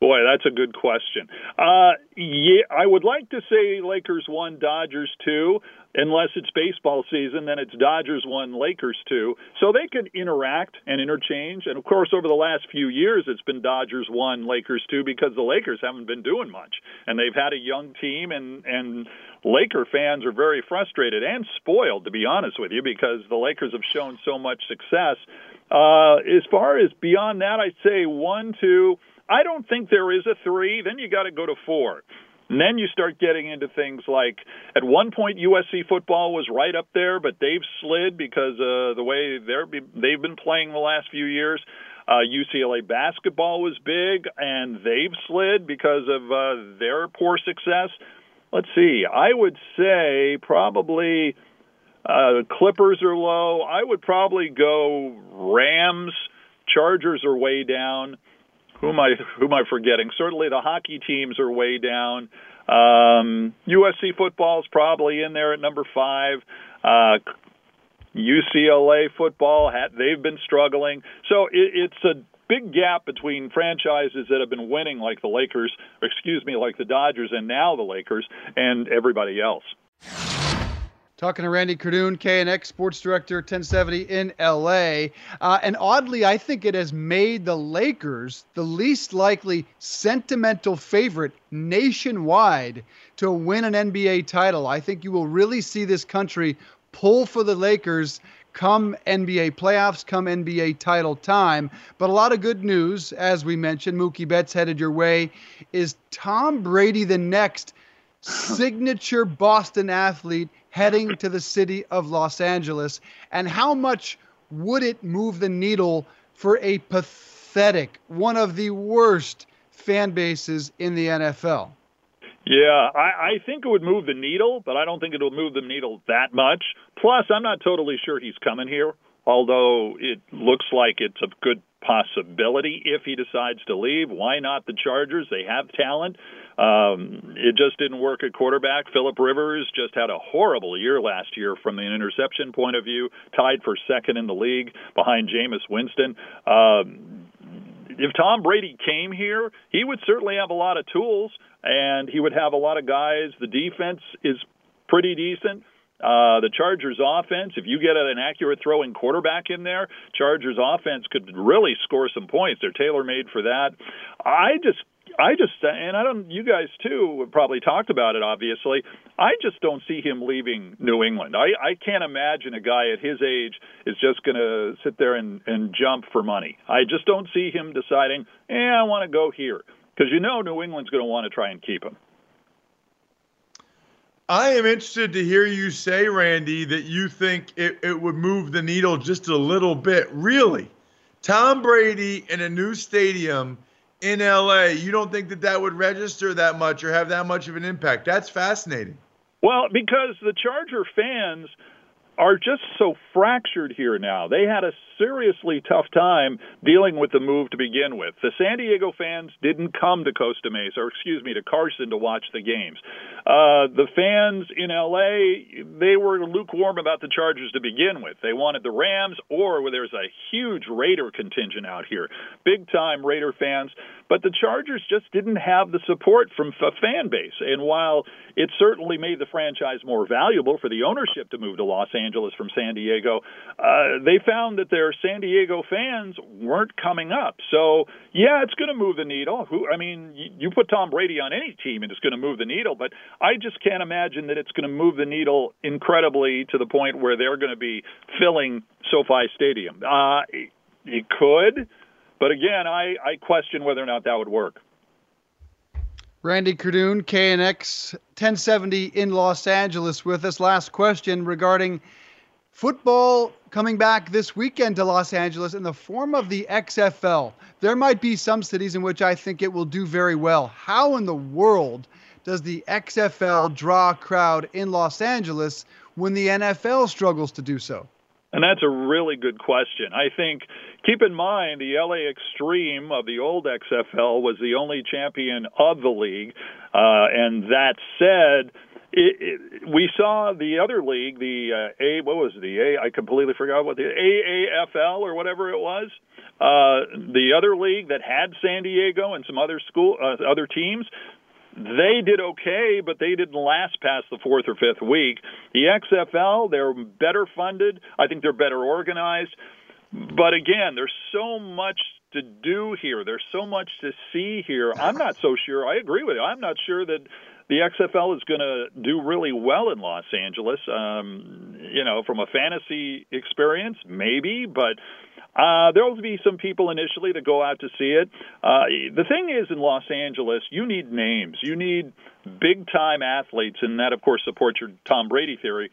Boy, that's a good question. Uh, yeah, I would like to say Lakers one, Dodgers two unless it's baseball season, then it's Dodgers one, Lakers two. So they could interact and interchange. And of course, over the last few years, it's been Dodgers one, Lakers two because the Lakers haven't been doing much, and they've had a young team, and and Laker fans are very frustrated and spoiled, to be honest with you, because the Lakers have shown so much success. Uh, as far as beyond that, I'd say one, two. I don't think there is a three. Then you got to go to four. And then you start getting into things like at one point USC football was right up there, but they've slid because uh, the way they're they've been playing the last few years. Uh, UCLA basketball was big, and they've slid because of uh, their poor success. Let's see. I would say probably uh, Clippers are low. I would probably go Rams. Chargers are way down. Who am I? Who am I forgetting? Certainly, the hockey teams are way down. Um, USC football is probably in there at number five. Uh, UCLA football, they've been struggling. So it, it's a big gap between franchises that have been winning, like the Lakers, excuse me, like the Dodgers, and now the Lakers, and everybody else. Talking to Randy Kerdoon, KNX Sports Director, 1070 in LA. Uh, and oddly, I think it has made the Lakers the least likely sentimental favorite nationwide to win an NBA title. I think you will really see this country pull for the Lakers come NBA playoffs, come NBA title time. But a lot of good news, as we mentioned, Mookie Betts headed your way. Is Tom Brady the next signature Boston athlete heading to the city of Los Angeles? And how much would it move the needle for a pathetic, one of the worst fan bases in the NFL? Yeah, I, I think it would move the needle, but I don't think it'll move the needle that much. Plus, I'm not totally sure he's coming here, although it looks like it's a good possibility if he decides to leave. Why not the Chargers? They have talent. Um, it just didn't work at quarterback. Philip Rivers just had a horrible year last year from an interception point of view, tied for second in the league behind Jameis Winston. Um, if Tom Brady came here, he would certainly have a lot of tools and he would have a lot of guys. The defense is pretty decent. Uh, the Chargers offense, if you get an accurate throwing quarterback in there, Chargers offense could really score some points. They're tailor made for that. I just I just and I don't you guys too probably talked about it obviously. I just don't see him leaving New England. I I can't imagine a guy at his age is just going to sit there and and jump for money. I just don't see him deciding, "Eh, I want to go here." Cuz you know New England's going to want to try and keep him. I am interested to hear you say, Randy, that you think it, it would move the needle just a little bit. Really? Tom Brady in a new stadium in LA, you don't think that that would register that much or have that much of an impact? That's fascinating. Well, because the Charger fans are just so fractured here now. They had a seriously tough time dealing with the move to begin with. The San Diego fans didn't come to Costa Mesa, or excuse me, to Carson to watch the games. Uh, the fans in LA, they were lukewarm about the Chargers to begin with. They wanted the Rams, or there's a huge Raider contingent out here, big time Raider fans. But the Chargers just didn't have the support from the fan base. And while it certainly made the franchise more valuable for the ownership to move to Los Angeles from San Diego, uh, they found that their San Diego fans weren't coming up. So yeah, it's going to move the needle. Who I mean, you, put Tom Brady on any team and it's going to move the needle. But I just can't imagine that it's going to move the needle incredibly to the point where they're going to be filling SoFi Stadium. Uh, it could, but again, I, I question whether or not that would work. Randy Kerdoon, KNX 1070 in Los Angeles, with us. Last question regarding Football coming back this weekend to Los Angeles in the form of the XFL. There might be some cities in which I think it will do very well. How in the world does the XFL draw a crowd in Los Angeles when the NFL struggles to do so? And that's a really good question. I think, keep in mind, the LA Xtreme of the old XFL was the only champion of the league. Uh, and that said, it, it, we saw the other league, the uh, A, what was it, the A? I completely forgot what the AAFL or whatever it was. Uh, the other league that had San Diego and some other school, uh, other teams, they did okay, but they didn't last past the fourth or fifth week. The XFL, they're better funded. I think they're better organized. But again, there's so much to do here. There's so much to see here. I'm not so sure. I agree with you. I'm not sure that the XFL is going to do really well in Los Angeles. Um, you know, from a fantasy experience, maybe, but Uh, there will be some people initially that go out to see it. Uh, the thing is, in Los Angeles, you need names. You need big time athletes, and that, of course, supports your Tom Brady theory.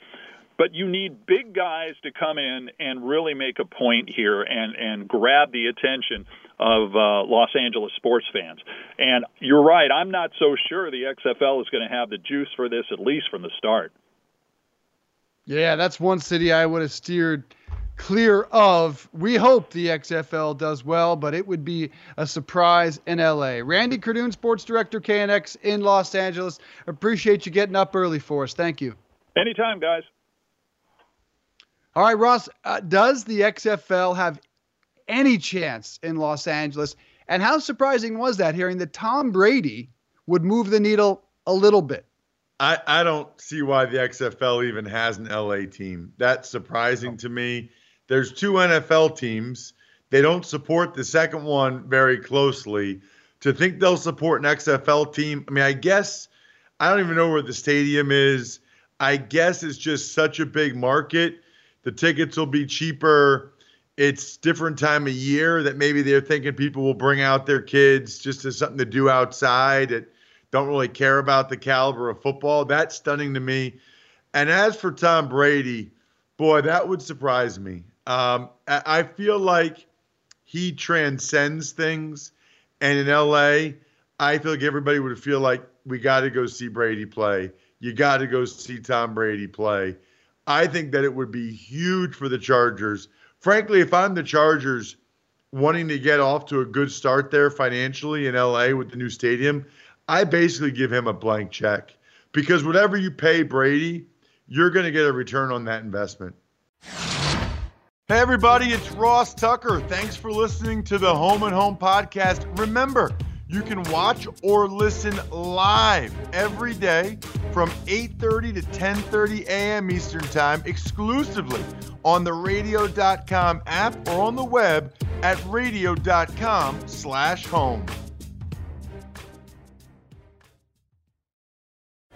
But you need big guys to come in and really make a point here and, and grab the attention of uh, Los Angeles sports fans. And you're right, I'm not so sure the XFL is going to have the juice for this, at least from the start. Yeah, that's one city I would have steered clear of. We hope the XFL does well, but it would be a surprise in LA. Randy Kerdoon, sports director, KNX in Los Angeles. Appreciate you getting up early for us. Thank you. Anytime, guys. All right, Ross, uh, does the XFL have any chance in Los Angeles? And how surprising was that hearing that Tom Brady would move the needle a little bit? I, I don't see why the XFL even has an LA team. That's surprising to me. There's two NFL teams. They don't support the second one very closely. To think they'll support an XFL team, I mean, I guess I don't even know where the stadium is. I guess it's just such a big market. The tickets will be cheaper. It's different time of year that maybe they're thinking people will bring out their kids just as something to do outside that don't really care about the caliber of football. That's stunning to me. And as for Tom Brady, boy, that would surprise me. Um, I feel like he transcends things. And in LA, I feel like everybody would feel like we got to go see Brady play. You got to go see Tom Brady play. I think that it would be huge for the Chargers. Frankly, if I'm the Chargers wanting to get off to a good start there financially in LA with the new stadium, I basically give him a blank check because whatever you pay Brady, you're going to get a return on that investment. Hey, everybody, it's Ross Tucker. Thanks for listening to the Home and Home podcast. Remember, you can watch or listen live every day from 8:30 to 10:30 a.m. Eastern Time exclusively on the radio.com app or on the web at radio.com/home.